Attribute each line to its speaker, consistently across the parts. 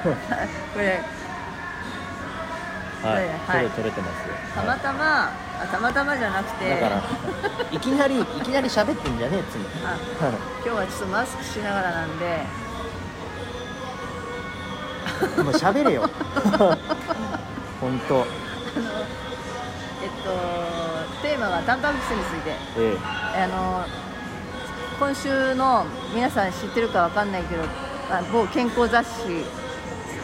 Speaker 1: これ。
Speaker 2: はい、
Speaker 1: はい。
Speaker 2: 取れてますよ。
Speaker 1: たまたま、あたまたまじゃなくて。
Speaker 2: だからいきなりいきなり喋ってんじゃねえっつうの
Speaker 1: あ
Speaker 2: はい。
Speaker 1: 今日はちょっとマスクしながらなんで。
Speaker 2: もう喋れよ。本当。
Speaker 1: えっとテーマはタンパク質について。
Speaker 2: え。
Speaker 1: あの今週の皆さん知ってるかわかんないけどあ某健康雑誌「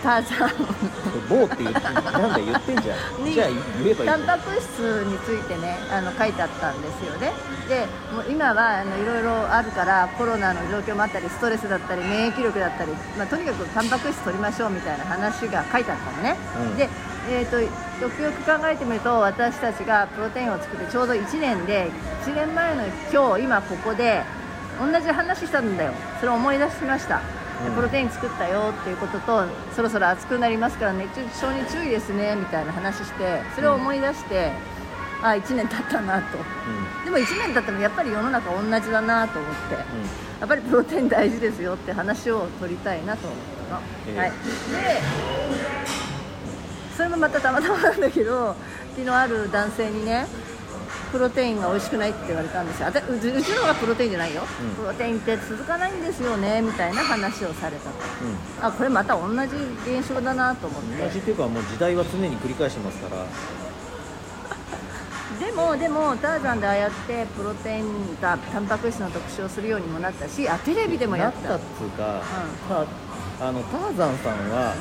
Speaker 1: ターザン」
Speaker 2: え棒って言ってなんだ言ってんじゃん。
Speaker 1: に
Speaker 2: じゃあ言えばいい
Speaker 1: タンパク質についてね。あの書いてあったんですよねでもう今はあのいろいろあるからコロナの状況もあったりストレスだったり免疫力だったり、まあ、とにかくタンパク質取りましょうみたいな話が書いてあったのね、
Speaker 2: うん。
Speaker 1: で、えー、とよくよく考えてみると私たちがプロテインを作ってちょうど1年で1年前の今日今ここで同じ話したんだよ。それを思い出しました、で
Speaker 2: うん。
Speaker 1: プロテイン作ったよっていうこととそろそろ暑くなりますから熱中症に注意ですねみたいな話してそれを思い出して、あ1年経ったなと。でも1年経ってもやっぱり世の中同じだなと思ってやっぱりプロテイン大事ですよって話を取りたいなと思ったの、
Speaker 2: ええ。
Speaker 1: はい、でそれもまたたまたまなんだけど昨日ある男性にねプロテインが美味しくないって言われたんですよ。あたうちうちのがプロテインじゃないよ、
Speaker 2: うん。
Speaker 1: プロテインって続かないんですよねみたいな話をされたと。
Speaker 2: うん。
Speaker 1: あこれまた同じ現象だなと思っ
Speaker 2: うん
Speaker 1: て。
Speaker 2: 同じっていうかもう時代は常に繰り返してますから。
Speaker 1: でもでもターザンでああやってプロテインだタンパク質の特集をするようにもなったしあテレビでもやっ
Speaker 2: なったたっつうか、たあのターザンさんは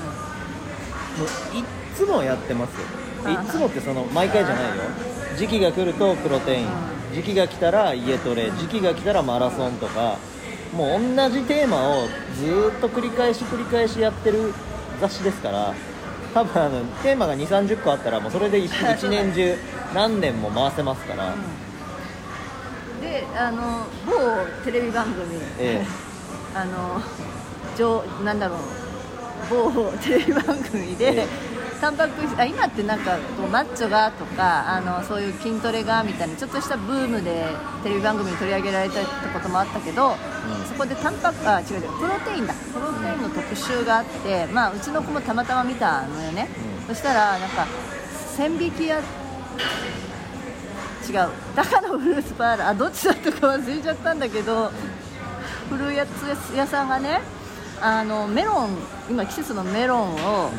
Speaker 2: もういっつもやってますよ。
Speaker 1: うん
Speaker 2: いっつもってその毎回じゃないよ時期が来るとプロテイン。
Speaker 1: う
Speaker 2: 時期が来たら家トレ。時期が来たらマラソンとか。もう同じテーマをずーっと繰り返し繰り返しやってる雑誌ですから。多分あのテーマが2 3 0個あったらもうそれで一 一年中何年も回せますから、
Speaker 1: であの某テレビ番組、
Speaker 2: ええ。
Speaker 1: あの上なんだろう某テレビ番組で、
Speaker 2: ええ
Speaker 1: タンパク質あ今ってなんかこうマッチョがとかあのそういう筋トレがみたいなちょっとしたブームでテレビ番組に取り上げられたこともあったけど、
Speaker 2: ん。
Speaker 1: そこでタンパクあ違う違うプロテインだ。プロテインの特集があって、まあ、うちの子もたまたま見たのよね、
Speaker 2: う
Speaker 1: そしたらなんか千匹屋違う高野フルーツパーラーあどっちだったか忘れちゃったんだけどフルーツ屋さんがねあのメロン今季節のメロンを、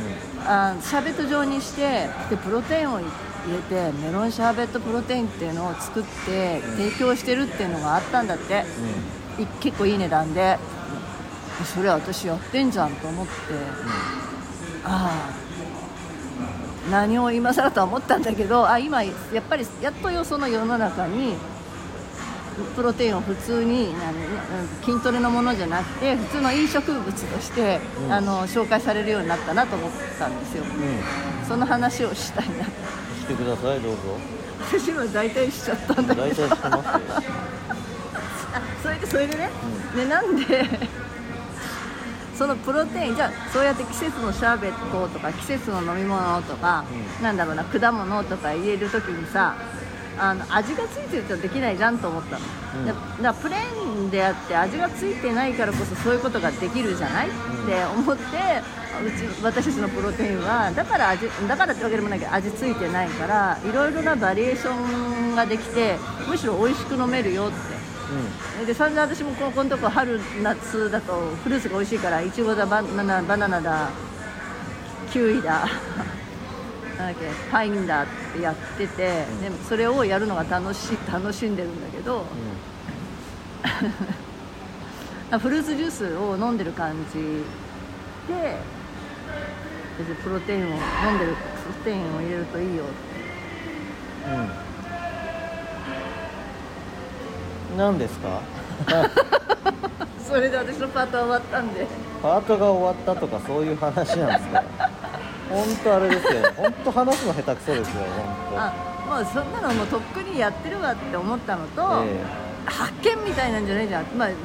Speaker 1: あシャーベット状にしてでプロテインを入れてメロンシャーベットプロテインっていうのを作って提供してるっていうのがあったんだって、い結構いい値段で。それ私やってんじゃんと思って、ああ何を今更とは思ったんだけどあ今やっぱりやっとよその世の中にプロテインを普通に何筋トレのものじゃなくて普通の飲食物として、
Speaker 2: うん。
Speaker 1: あの紹介されるようになったなと思ったんですよ、
Speaker 2: うん。
Speaker 1: その話をしたいな
Speaker 2: してくださいどうぞ。
Speaker 1: 私今大体しちゃったんだけど。
Speaker 2: 大体してますよ。
Speaker 1: あそれでそれでね、ねなんでそのプロテインじゃあそうやって季節のシャーベットとか季節の飲み物とか、
Speaker 2: う
Speaker 1: なんだろうな果物とか入れるときにさあの味がついてるとできないじゃんと思ったの、
Speaker 2: うん。
Speaker 1: だだからプレーンであって味がついてないからこそそういうことができるじゃない、って思ってうち私たちのプロテインはだから味だからってわけでもないけど味ついてないからいろいろなバリエーションができてむしろ美味しく飲めるよって。で散々私もここのとこ春夏だとフルーツが美味しいからいちごだバナナバナナだキウイだなんだっけパインだってやってて、でそれをやるのが楽しい楽しんでるんだけど、フルーツジュースを飲んでる感じで別にプロテインを飲んでるプロテインを入れるといいよ
Speaker 2: うん、何ですか？
Speaker 1: それで私のパートは終わったんで。
Speaker 2: パートが終わったとかそういう話なんですか？本当あれですよ 本当話すの下手くそですよ本
Speaker 1: あもうそんなのもうとっくにやってるわって思ったのと、
Speaker 2: 当え。
Speaker 1: 発見みたいなんじゃないじゃん、まあ、もう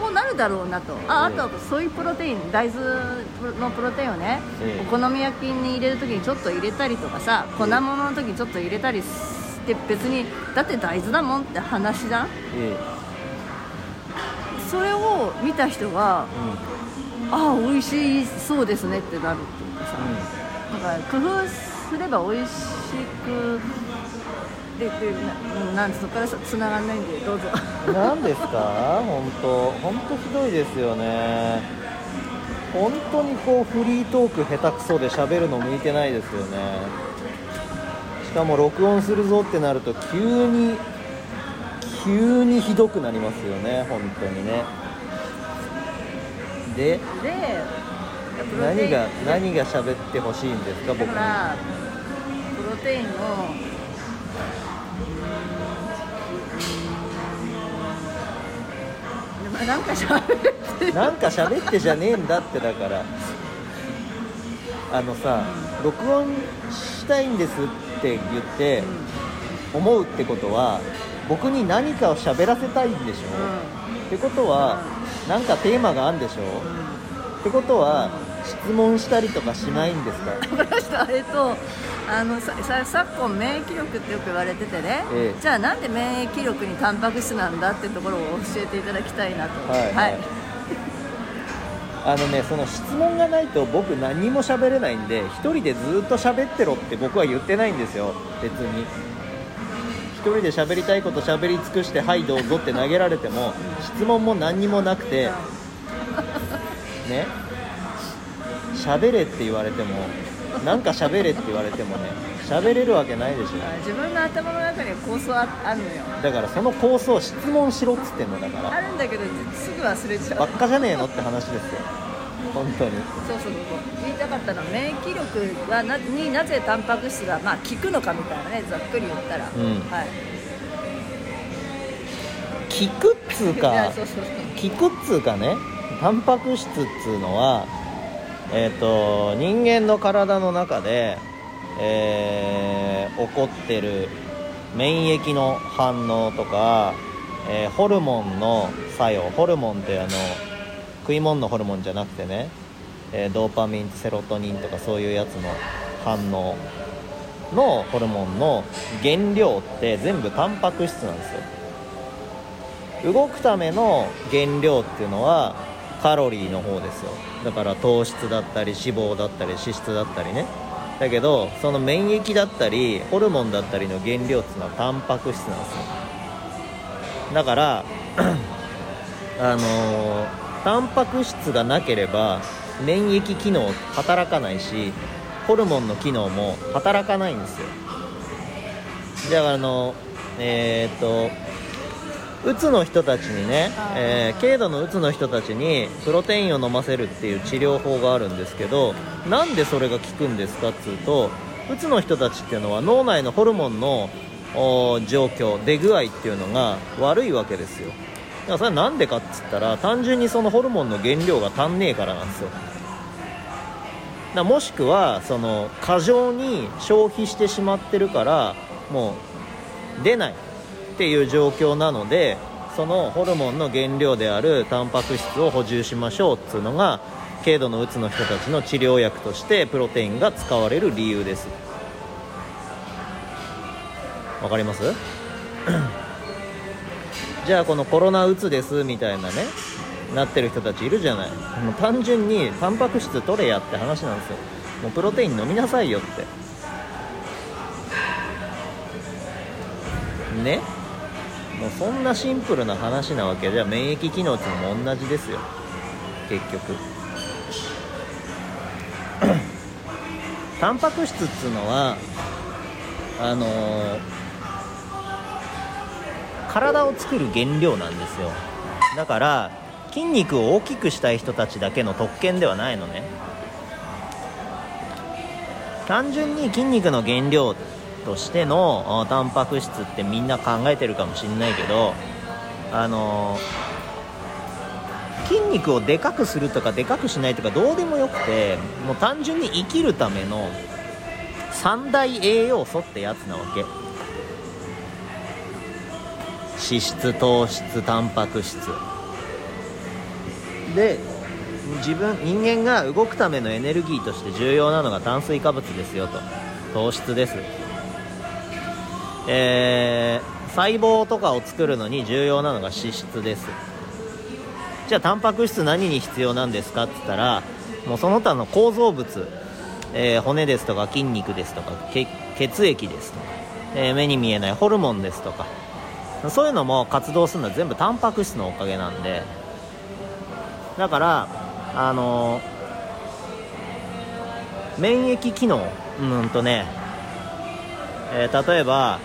Speaker 1: そうなるだろうなと。ああ
Speaker 2: ええ
Speaker 1: とソイプロテイン大豆のプロテインをね、
Speaker 2: ええ。
Speaker 1: お好み焼きに入れる時にちょっと入れたりとかさ粉物の時にちょっと入れたりして別にだって大豆だもんって話じゃん？
Speaker 2: ええ。
Speaker 1: それを見た人はああ美味しそうですねってなるっていうかさ、だから工夫すれば美味しくででななんそこからつながんないんでどうぞ。
Speaker 2: 何ですか？本当本当ひどいですよね。本当にこうフリートーク下手くそで喋るの向いてないですよね。しかも録音するぞってなると急に急にひどくなりますよね本当にね。で
Speaker 1: でプロテイン。
Speaker 2: 何が何が喋ってほしいんですか
Speaker 1: だ
Speaker 2: 僕。に
Speaker 1: からプロテインのでもなんかしゃべって
Speaker 2: なんか喋ってじゃねえんだってだから。あのさ録音したいんですって言って思うってことは僕に何かを喋らせたいんでしょ、ってことはなんかテーマがあるんでしょ、ってことは質問したりとかしないんですか？
Speaker 1: わかりましたえっとあのささ昨今免疫力ってよく言われててね、
Speaker 2: ええ。
Speaker 1: じゃあなんで免疫力にタンパク質なんだってところを教えていただきたいなと。
Speaker 2: はいはい。あのねその質問がないと僕何も喋れないんで一人でずっと喋ってろって僕は言ってないんですよ。別に。一人で喋りたいこと喋り尽くしてはいどうぞって投げられても質問も何にもなくて。ね喋れって言われてもなんか喋れって言われてもね喋れるわけないでしょ。
Speaker 1: 自分の頭の中には構想ああるのよ。
Speaker 2: だからその構想質問しろっつってんのだから。
Speaker 1: あるんだけどすぐ忘れちゃう。
Speaker 2: ばっかじゃねえのって話ですよ。本当に。
Speaker 1: そうそうそう言いたかったのは免疫力はなになぜタンパク質が、まあ、効くのかみたいなねざっくり言ったら、
Speaker 2: ん。
Speaker 1: はい。
Speaker 2: 聞くっつうか
Speaker 1: そうそうそう。
Speaker 2: 聞くっつうかねタンパク質っつうのはえっ、と人間の体の中で、えー起こってる免疫の反応とか、えーホルモンの作用ホルモンってあの食い物のホルモンじゃなくてね、えードーパミンセロトニンとかそういうやつの反応のホルモンの原料って全部タンパク質なんですよ。動くための原料っていうのはカロリーの方ですよ。だから糖質だったり脂肪だったり脂質だったりね。だけどその免疫だったりホルモンだったりの原料っていうのはタンパク質なんですよ。だから あのータンパク質がなければ免疫機能働かないしホルモンの機能も働かないんですよ。じゃああのえーっとうつの人たちにね、えー軽度のうつの人たちにプロテインを飲ませるっていう治療法があるんですけどなんでそれが効くんですかっつうとうつの人たちっていうのは脳内のホルモンの状況出具合っていうのが悪いわけですよ。だからそれはなんでかっつったら単純にそのホルモンの原料が足んねえからなんですよ。だもしくはその過剰に消費してしまってるからもう出ないっていう状況なのでそのホルモンの原料であるタンパク質を補充しましょうっていうのが軽度のうつの人たちの治療薬としてプロテインが使われる理由です。わかります？じゃあこのコロナうつですみたいなねなってる人たちいるじゃない。もう単純にタンパク質取れやって話なんですよ。もうプロテイン飲みなさいよって。ね？もうそんなシンプルな話なわけじゃ免疫機能っていうのも同じですよ。結局。タンパク質っつうのはあのー体を作る原料なんですよ。だから筋肉を大きくしたい人たちだけの特権ではないのね。単純に筋肉の原料としてのタンパク質ってみんな考えてるかもしんないけどあの筋肉をでかくするとかでかくしないとかどうでもよくてもう単純に生きるための三大栄養素ってやつなわけ。脂質糖質タンパク質。で自分人間が動くためのエネルギーとして重要なのが炭水化物ですよと。糖質です。えー細胞とかを作るのに重要なのが脂質です。じゃあタンパク質何に必要なんですかって言ったらもうその他の構造物、えー骨ですとか筋肉ですとか血液ですとか、えー目に見えないホルモンですとかそういうのも活動するのは全部タンパク質のおかげなんでだからあの免疫機能うんとね、えー例えば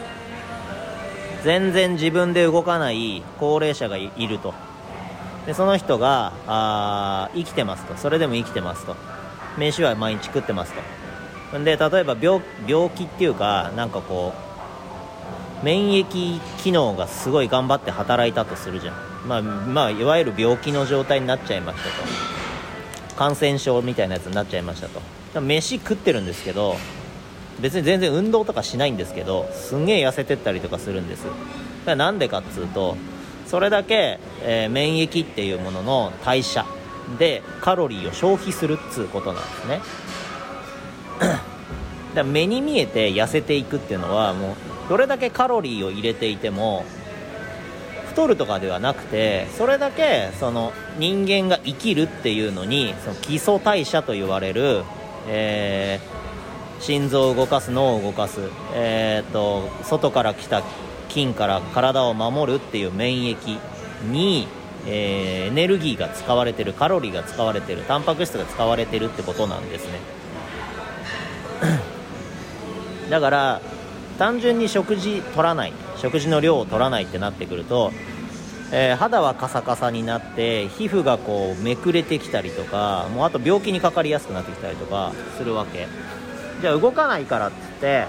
Speaker 2: 全然自分で動かない高齢者がいると。でその人があ生きてますと。それでも生きてますと。飯は毎日食ってますと。で例えば病気っていうかなんかこう免疫機能がすごい頑張って働いたとするじゃん。まあ、まあ、いわゆる病気の状態になっちゃいましたと。感染症みたいなやつになっちゃいましたと。飯食ってるんですけど別に全然運動とかしないんですけどすんげえ痩せてったりとかするんです。だなんでかっつうとそれだけ、えー免疫っていうものの代謝でカロリーを消費するっつうことなんですね。だから目に見えて痩せていくっていうのはもうどれだけカロリーを入れていても太るとかではなくてそれだけその人間が生きるっていうのにその基礎代謝と言われる、えー心臓を動かす脳を動かす、えー、と外から来た菌から体を守るっていう免疫に、えーエネルギーが使われてるカロリーが使われてるタンパク質が使われてるってことなんですね。だから単純に食事取らない食事の量を取らないってなってくると、えー肌はカサカサになって皮膚がこうめくれてきたりとかもうあと病気にかかりやすくなってきたりとかするわけ。じゃあ動かないからっつって、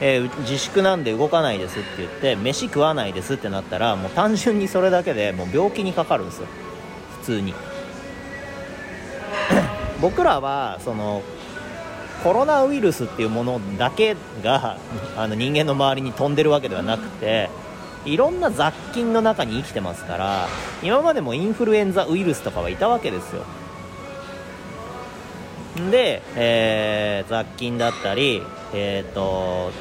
Speaker 2: えー自粛なんで動かないですって言って飯食わないですってなったらもう単純にそれだけでもう病気にかかるんですよ。普通に。僕らはそのコロナウイルスっていうものだけがあの人間の周りに飛んでるわけではなくていろんな雑菌の中に生きてますから今までもインフルエンザウイルスとかはいたわけですよ。で、えー雑菌だったり、えー、と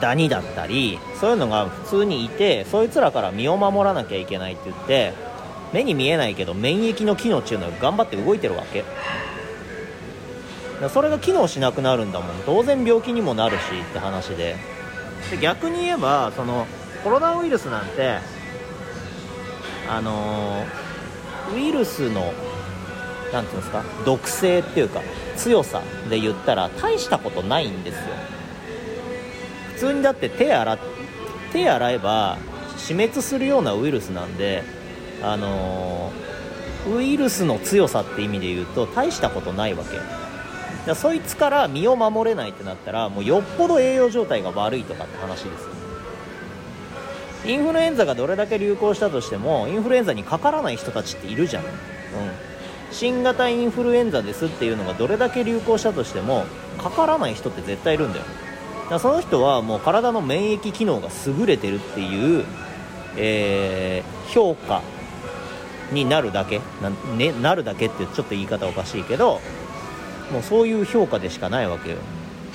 Speaker 2: ダニだったりそういうのが普通にいてそいつらから身を守らなきゃいけないって言って目に見えないけど免疫の機能っていうのが頑張って動いてるわけ。それが機能しなくなるんだもん。当然病気にもなるしって話で。で逆に言えばそのコロナウイルスなんてあのーウイルスのなんていうんですか？毒性っていうか強さで言ったら大したことないんですよ。普通にだって手洗手洗えば死滅するようなウイルスなんであのーウイルスの強さって意味で言うと大したことないわけだそいつから身を守れないってなったらもうよっぽど栄養状態が悪いとかって話ですよ。インフルエンザがどれだけ流行したとしてもインフルエンザにかからない人たちっているじゃん、うん、新型インフルエンザですっていうのがどれだけ流行したとしてもかからない人って絶対いるんだよ。だその人はもう体の免疫機能が優れてるっていう、えー評価になるだけ。な,、ね、なるだけってちょっと言い方おかしいけどもうそういう評価でしかないわけよ。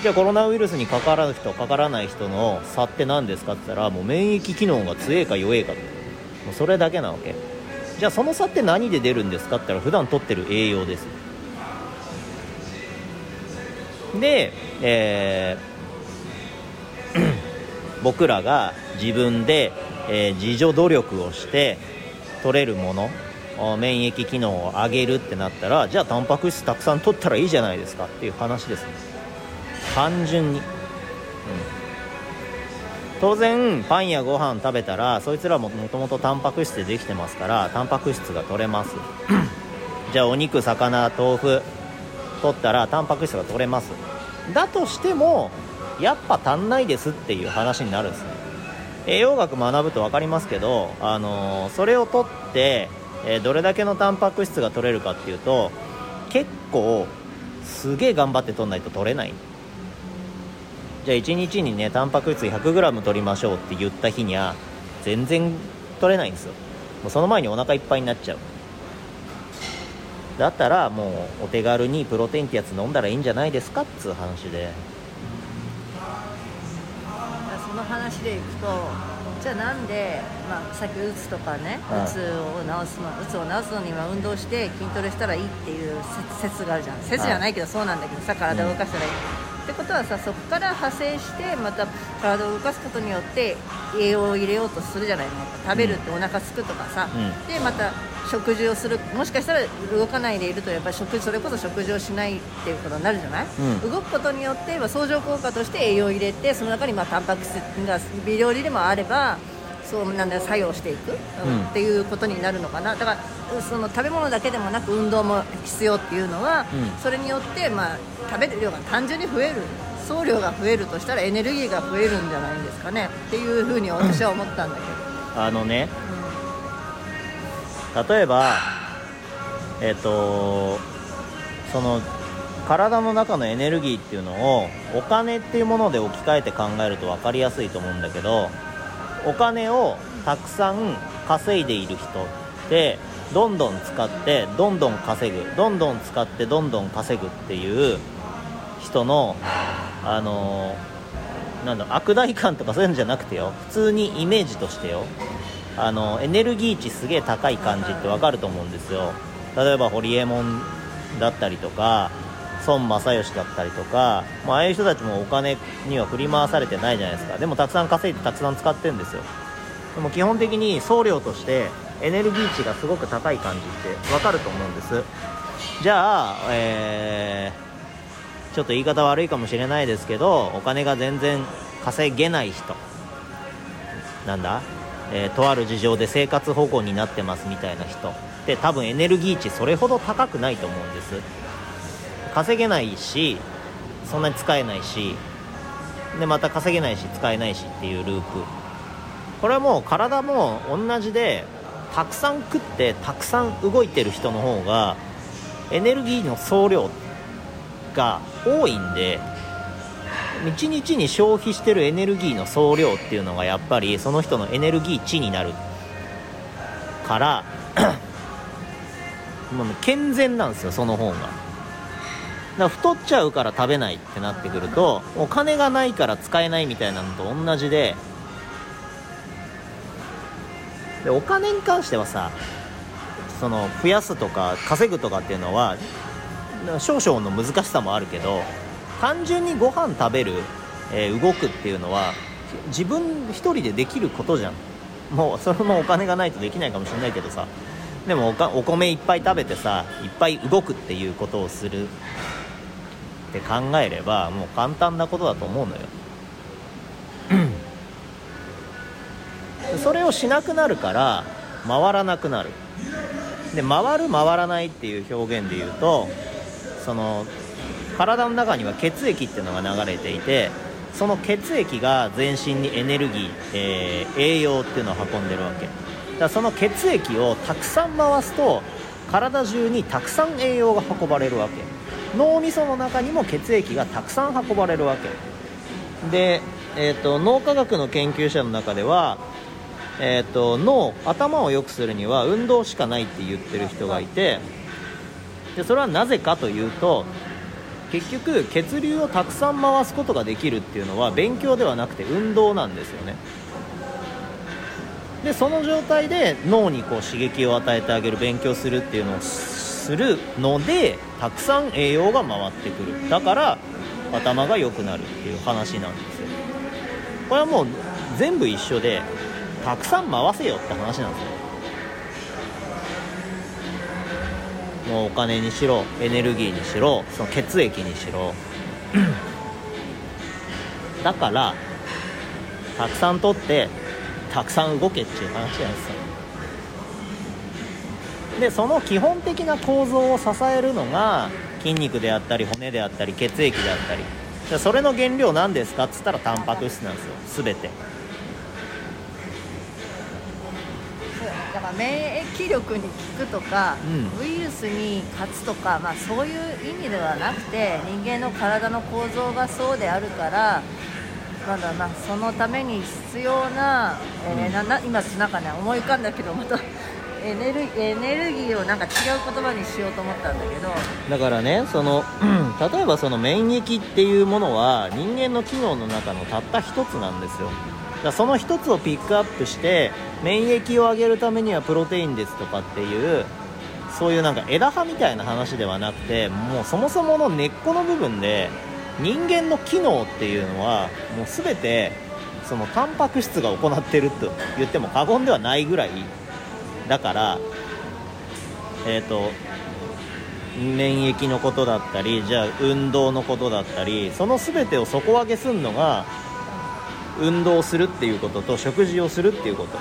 Speaker 2: じゃあコロナウイルスにかからる人かからない人の差って何ですかって言ったらもう免疫機能が強いか弱いかもうそれだけなわけ。じゃあその差って何で出るんですかって言ったら普段取ってる栄養です。で、えー僕らが自分で、えー自助努力をして取れるもの免疫機能を上げるってなったらじゃあタンパク質たくさん取ったらいいじゃないですかっていう話ですね。単純に、うん、当然パンやご飯食べたらそいつらももともとタンパク質でできてますからタンパク質が取れます。じゃあお肉魚豆腐取ったらタンパク質が取れます。だとしてもやっぱ足んないですっていう話になるんですね。栄養学学ぶと分かりますけど、あのーそれを取って、えーどれだけのタンパク質が取れるかっていうと結構すげえ頑張って取んないと取れないじゃあ1日にねタンパク質 100g 取りましょうって言った日には全然取れないんですよ。もうその前にお腹いっぱいになっちゃう。だったらもうお手軽にプロテインってやつ飲んだらいいんじゃないですかっつう話で。
Speaker 1: その話でいくとじゃあなんで、まあ、さっきうつとかね
Speaker 2: うん
Speaker 1: うつを治すのうつを治すのには運動して筋トレしたらいいっていう説説があるじゃん。説じゃないけどそうなんだけどさ体を動かしたらいい、ってことはさそこから派生してまた体を動かすことによって栄養を入れようとするじゃない。の食べるってお腹すくとかさ、
Speaker 2: うん。
Speaker 1: でまた食事をする。もしかしたら動かないでいるとやっぱり食それこそ食事をしないっていうことになるじゃない、
Speaker 2: うん。
Speaker 1: 動くことによってまあ相乗効果として栄養を入れてその中にまあタンパク質が微量でもあればそうなんだ作用していく、
Speaker 2: うん。
Speaker 1: っていうことになるのかな。だからその食べ物だけでもなく運動も必要っていうのは、
Speaker 2: うん。
Speaker 1: それによってまあ食べる量が単純に増える。総量が増えるとしたらエネルギーが増えるんじゃないんですかね。っていうふうに私は思ったんだけど、
Speaker 2: あのね。例えばえっ、とその体の中のエネルギーっていうのをお金っていうもので置き換えて考えると分かりやすいと思うんだけどお金をたくさん稼いでいる人ってどんどん使ってどんどん稼ぐ。どんどん使ってどんどん稼ぐっていう人のあのなんだ悪大感とかそういうんじゃなくてよ。普通にイメージとしてよ。あのエネルギー値すげえ高い感じってわかると思うんですよ。例えばホリエモンだったりとか孫正義だったりとか、まあ、ああいう人たちもお金には振り回されてないじゃないですか。でもたくさん稼いでたくさん使ってるんですよ。でも基本的に送料としてエネルギー値がすごく高い感じってわかると思うんです。じゃあ、えーちょっと言い方悪いかもしれないですけどお金が全然稼げない人。なんだ、えーとある事情で生活保護になってますみたいな人って多分エネルギー値それほど高くないと思うんです。稼げないしそんなに使えないしでまた稼げないし使えないしっていうループ。これはもう体も同じでたくさん食ってたくさん動いてる人の方がエネルギーの総量が多いんで1日に消費してるエネルギーの総量っていうのがやっぱりその人のエネルギー値になるから もう健全なんですよその方が。だ太っちゃうから食べないってなってくるとお金がないから使えないみたいなのと同じででお金に関してはさその増やすとか稼ぐとかっていうのは少々の難しさもあるけど単純にご飯食べる、えー動くっていうのは自分一人でできることじゃん。もうそれもお金がないとできないかもしれないけどさ。でもおかお米いっぱい食べてさいっぱい動くっていうことをする。って考えればもう簡単なことだと思うのよ。それをしなくなるから回らなくなる。で回る回らないっていう表現で言うとその体の中には血液っていうのが流れていてその血液が全身にエネルギー、えー栄養っていうのを運んでるわけ。だからその血液をたくさん回すと体中にたくさん栄養が運ばれるわけ。脳みその中にも血液がたくさん運ばれるわけ。で、えー、と脳科学の研究者の中ではえー、と脳頭を良くするには運動しかないって言ってる人がいてでそれはなぜかというと結局血流をたくさん回すことができるっていうのは勉強ではなくて運動なんですよね。でその状態で脳にこう刺激を与えてあげる勉強するっていうのをするのでたくさん栄養が回ってくる。だから頭が良くなるっていう話なんですよ。これはもう全部一緒でたくさん回せよって話なんですよ。もうお金にしろエネルギーにしろその血液にしろ。だからたくさん取ってたくさん動けっていう話なんですよ。でその基本的な構造を支えるのが筋肉であったり骨であったり血液であったり。でそれの原料何ですかっつったらタンパク質なんですよ。全て。
Speaker 1: だから免疫力に効くとか、
Speaker 2: うん。
Speaker 1: ウイルスに勝つとか、まあ、そういう意味ではなくて人間の体の構造がそうであるからなんだなそのために必要な,、えーなな今なんかね思い浮かんだけどまたエネルエネルギーをなんか違う言葉にしようと思ったんだけど。
Speaker 2: だからねその例えばその免疫っていうものは人間の機能の中のたった一つなんですよ。らその一つをピックアップして免疫を上げるためにはプロテインですとかっていうそういうなんか枝葉みたいな話ではなくてもうそもそもの根っこの部分で人間の機能っていうのはもう全てそのタンパク質が行ってると言っても過言ではないぐらいだからえっ、と免疫のことだったりじゃあ運動のことだったりその全てを底上げするのが運動するっていうことと食事をするっていうこと。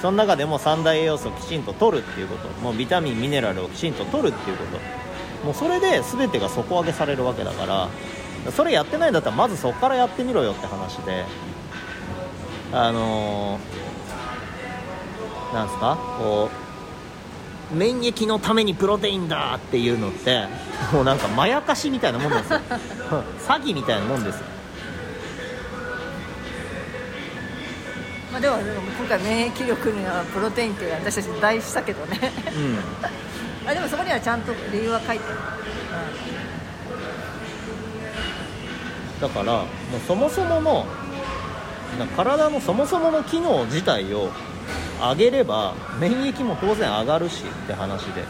Speaker 2: その中でも三大栄養素をきちんと取るっていうこと。もうビタミンミネラルをきちんと取るっていうこと。もうそれで全てが底上げされるわけだから。それやってないんだったらまずそこからやってみろよって話で。あのーなんすか？こう免疫のためにプロテインだっていうのってもうなんかまやかしみたいなもんですよ。詐欺みたいなもんですよ。
Speaker 1: まあ、でも今回免疫力にはプロテインって私たち大事したけどね。
Speaker 2: うん。
Speaker 1: あでもそこにはちゃんと理由は書いてる、
Speaker 2: だからもうそもそものな体のそもそもの機能自体を上げれば免疫も当然上がるしって話で。
Speaker 1: う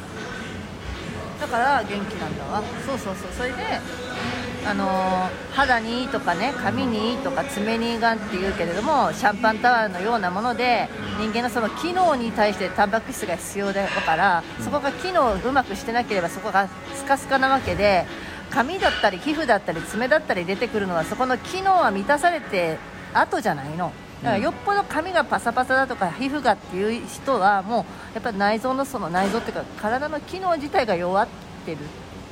Speaker 1: ん、だから元気なんだわ。そうそうそう。それであのー肌にいいとかね髪にいいとか爪にいいがんっていうけれどもシャンパンタワーのようなもので人間のその機能に対してタンパク質が必要だからそこが機能をうまくしてなければそこがスカスカなわけで髪だったり皮膚だったり爪だったり出てくるのはそこの機能は満たされて後じゃないのだからよっぽど髪がパサパサだとか皮膚がっていう人はもうやっぱり内臓のその内臓っていうか体の機能自体が弱ってる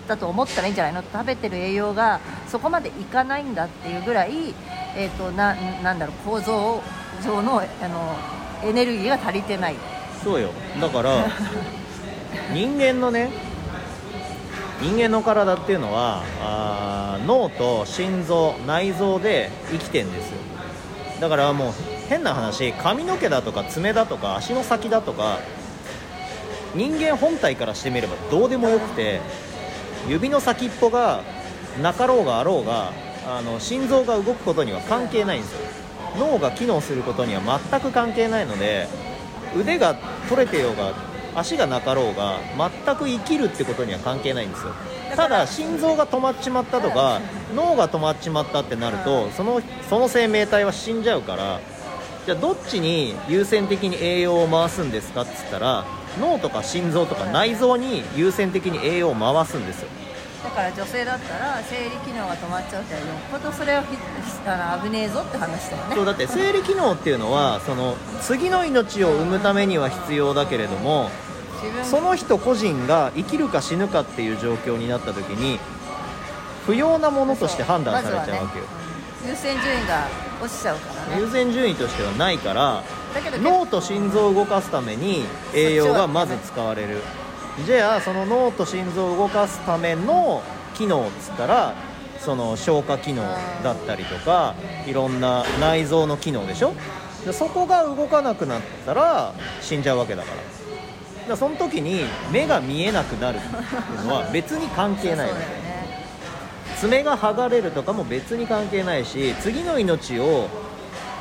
Speaker 1: だと思ったらいいんじゃないの食べてる栄養がそこまでいかないんだっていうぐらい、えー、とななんだろう構造上のあのエネルギーが足りてない。
Speaker 2: そうよ。だから 人間のね人間の体っていうのはあー脳と心臓内臓で生きてんですよだからもう変な話髪の毛だとか爪だとか足の先だとか人間本体からしてみればどうでもよくて指の先っぽがなかろうがあろうがあの心臓が動くことには関係ないんですよ。脳が機能することには全く関係ないので腕が取れてようが足がなかろうが全く生きるってことには関係ないんですよ。ただ心臓が止まっちまったとか脳が止まっちまったってなるとそのその生命体は死んじゃうからじゃあどっちに優先的に栄養を回すんですかっつったら脳とか心臓とか内臓に優先的に栄養を回すんですよ
Speaker 1: だから女性だったら生理機能が止まっちゃうってよっぽどそれはひあの危ねえぞって話だよね。
Speaker 2: そうだって生理機能っていうのはその次の命を産むためには必要だけれどもその人個人が生きるか死ぬかっていう状況になった時に不要なものとして判断されちゃうわけよ、
Speaker 1: まね優先順位が落ちちゃうからね。
Speaker 2: 優先順位としてはないから脳と心臓を動かすために栄養がまず使われるじゃあその脳と心臓を動かすための機能っつったらその消化機能だったりとかいろんな内臓の機能でしょ？でそこが動かなくなったら死んじゃうわけだから。だからその時に目が見えなくなるっていうのは別に関係ないの
Speaker 1: そうだよね。
Speaker 2: 爪が剥がれるとかも別に関係ないし次の命を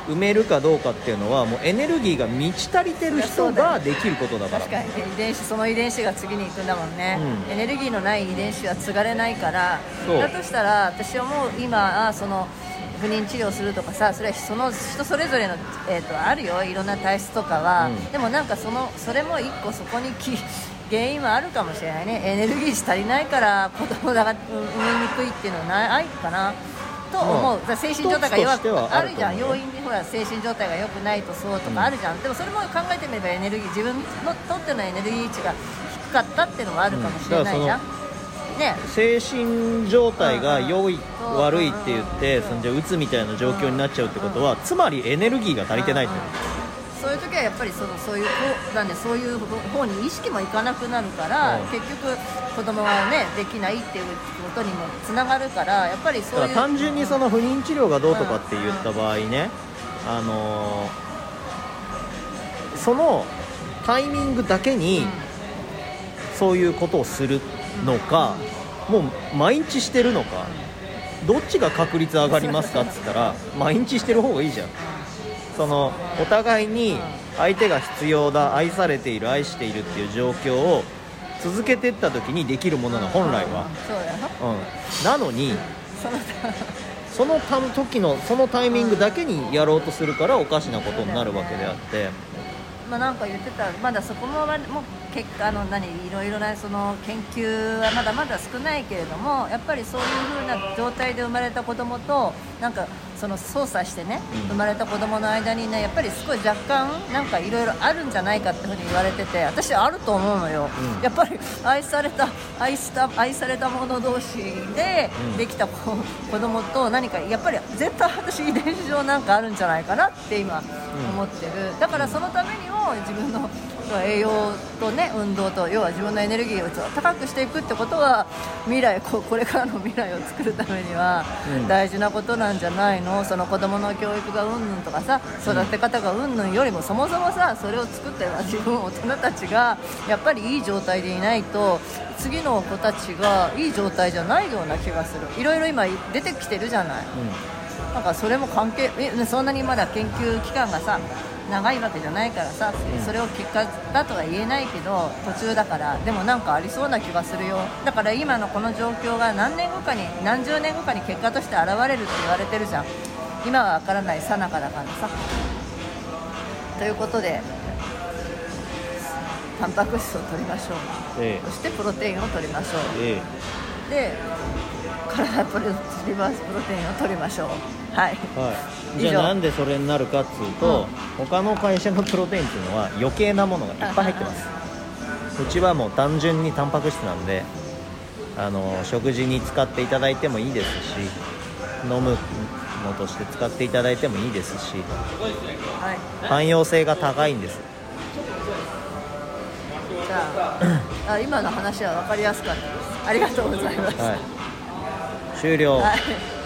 Speaker 2: 埋めるかどうかっていうのはもうエネルギーが満ち足りてる人ができることだから。
Speaker 1: 確かにね遺伝子その遺伝子が次に行くんだもんね、
Speaker 2: うん。
Speaker 1: エネルギーのない遺伝子は継がれないからだとしたら私はもう今あその不妊治療するとかさそれはその人それぞれの、えー、とあるよ。いろんな体質とかは、
Speaker 2: うん。
Speaker 1: でもなんかそのそれも一個そこにき原因はあるかもしれないね。エネルギー足りないから子供が産みにくいっていうのはないかなと思う、
Speaker 2: まあ
Speaker 1: だから精神状態が弱くあるじゃん。要因でほら精神状態が良くないとそうとかあるじゃん、でもそれも考えてみればエネルギー自分のとってのエネルギー値が低かったっていうのもあるかもしれないじゃん、ね。
Speaker 2: 精神状態が良い
Speaker 1: うん。うん
Speaker 2: 悪いって言って
Speaker 1: うん
Speaker 2: そのじゃあうつみたいな状況になっちゃうってことはつまりエネルギーが足りてないって
Speaker 1: うんうんそういう時はやっぱりそのそういう方なんでそういう方に意識もいかなくなるから、
Speaker 2: うん。
Speaker 1: 結局子供がねできないっていうことにもつながるからやっぱりそういう
Speaker 2: 単純にその不妊治療がどうとかって言った場合ね、あのーそのタイミングだけにそういうことをするのか、もう毎日してるのか、どっちが確率上がりますかっつったら毎日してる方がいいじゃんそのお互いに相手が必要だ愛されている愛しているっていう状況を続けていった時にできるものが本来は、
Speaker 1: そうやろ
Speaker 2: うん、なのに
Speaker 1: その
Speaker 2: そのた時のそのタイミングだけにやろうとするからおかしなことになるわけであって。
Speaker 1: まあなんか言ってたまだそこもまもう結果あの何いろいろなその研究はまだまだ少ないけれどもやっぱりそういう風な状態で生まれた子供となんかその操作してね、
Speaker 2: うん。
Speaker 1: 生まれた子供の間にねやっぱり少し若干なんかいろいろあるんじゃないかってふうに言われてて私はあると思うのよ、
Speaker 2: うん。
Speaker 1: やっぱり愛された愛した愛された者同士で
Speaker 2: うん。
Speaker 1: できた子,、子供と何かやっぱり絶対私遺伝子上なんかあるんじゃないかなって今思ってる、だからそのためにも自分の栄養とね運動と要は自分のエネルギーを高くしていくってことは未来ここれからの未来を作るためには
Speaker 2: うん。
Speaker 1: 大事なことなんじゃないの、その子供の教育がうんぬんとかさ育て方がうんぬんよりもそもそもさそれを作ったような自分大人たちがやっぱりいい状態でいないと次の子たちがいい状態じゃないような気がする。いろいろ今出てきてるじゃない。なんかそれも関係えそんなにまだ研究期間がさ長いわけじゃないからさ、
Speaker 2: うん。
Speaker 1: それを結果だとは言えないけど途中だからでもなんかありそうな気がするよ。だから今のこの状況が何年後かに何十年後かに結果として現れるって言われてるじゃん。今は分からないさなかだからさ。ということでタンパク質を取りましょう。
Speaker 2: え。
Speaker 1: そしてプロテインを取りましょう。
Speaker 2: ええ。
Speaker 1: で体プロリバースプロテインを取りましょう。はい。
Speaker 2: えはい、じゃあなんでそれになるかっつうと、他の会社のプロテインっていうのは余計なものがいっぱい入ってます。うちはもう単純にタンパク質なんであの食事に使っていただいてもいいですし飲むのとして使っていただいてもいいですし
Speaker 1: はい。
Speaker 2: 汎用性が高いんです。
Speaker 1: じゃああ今の話は分かりやすかったです。ありがとうございます、
Speaker 2: はい終了、
Speaker 1: はい。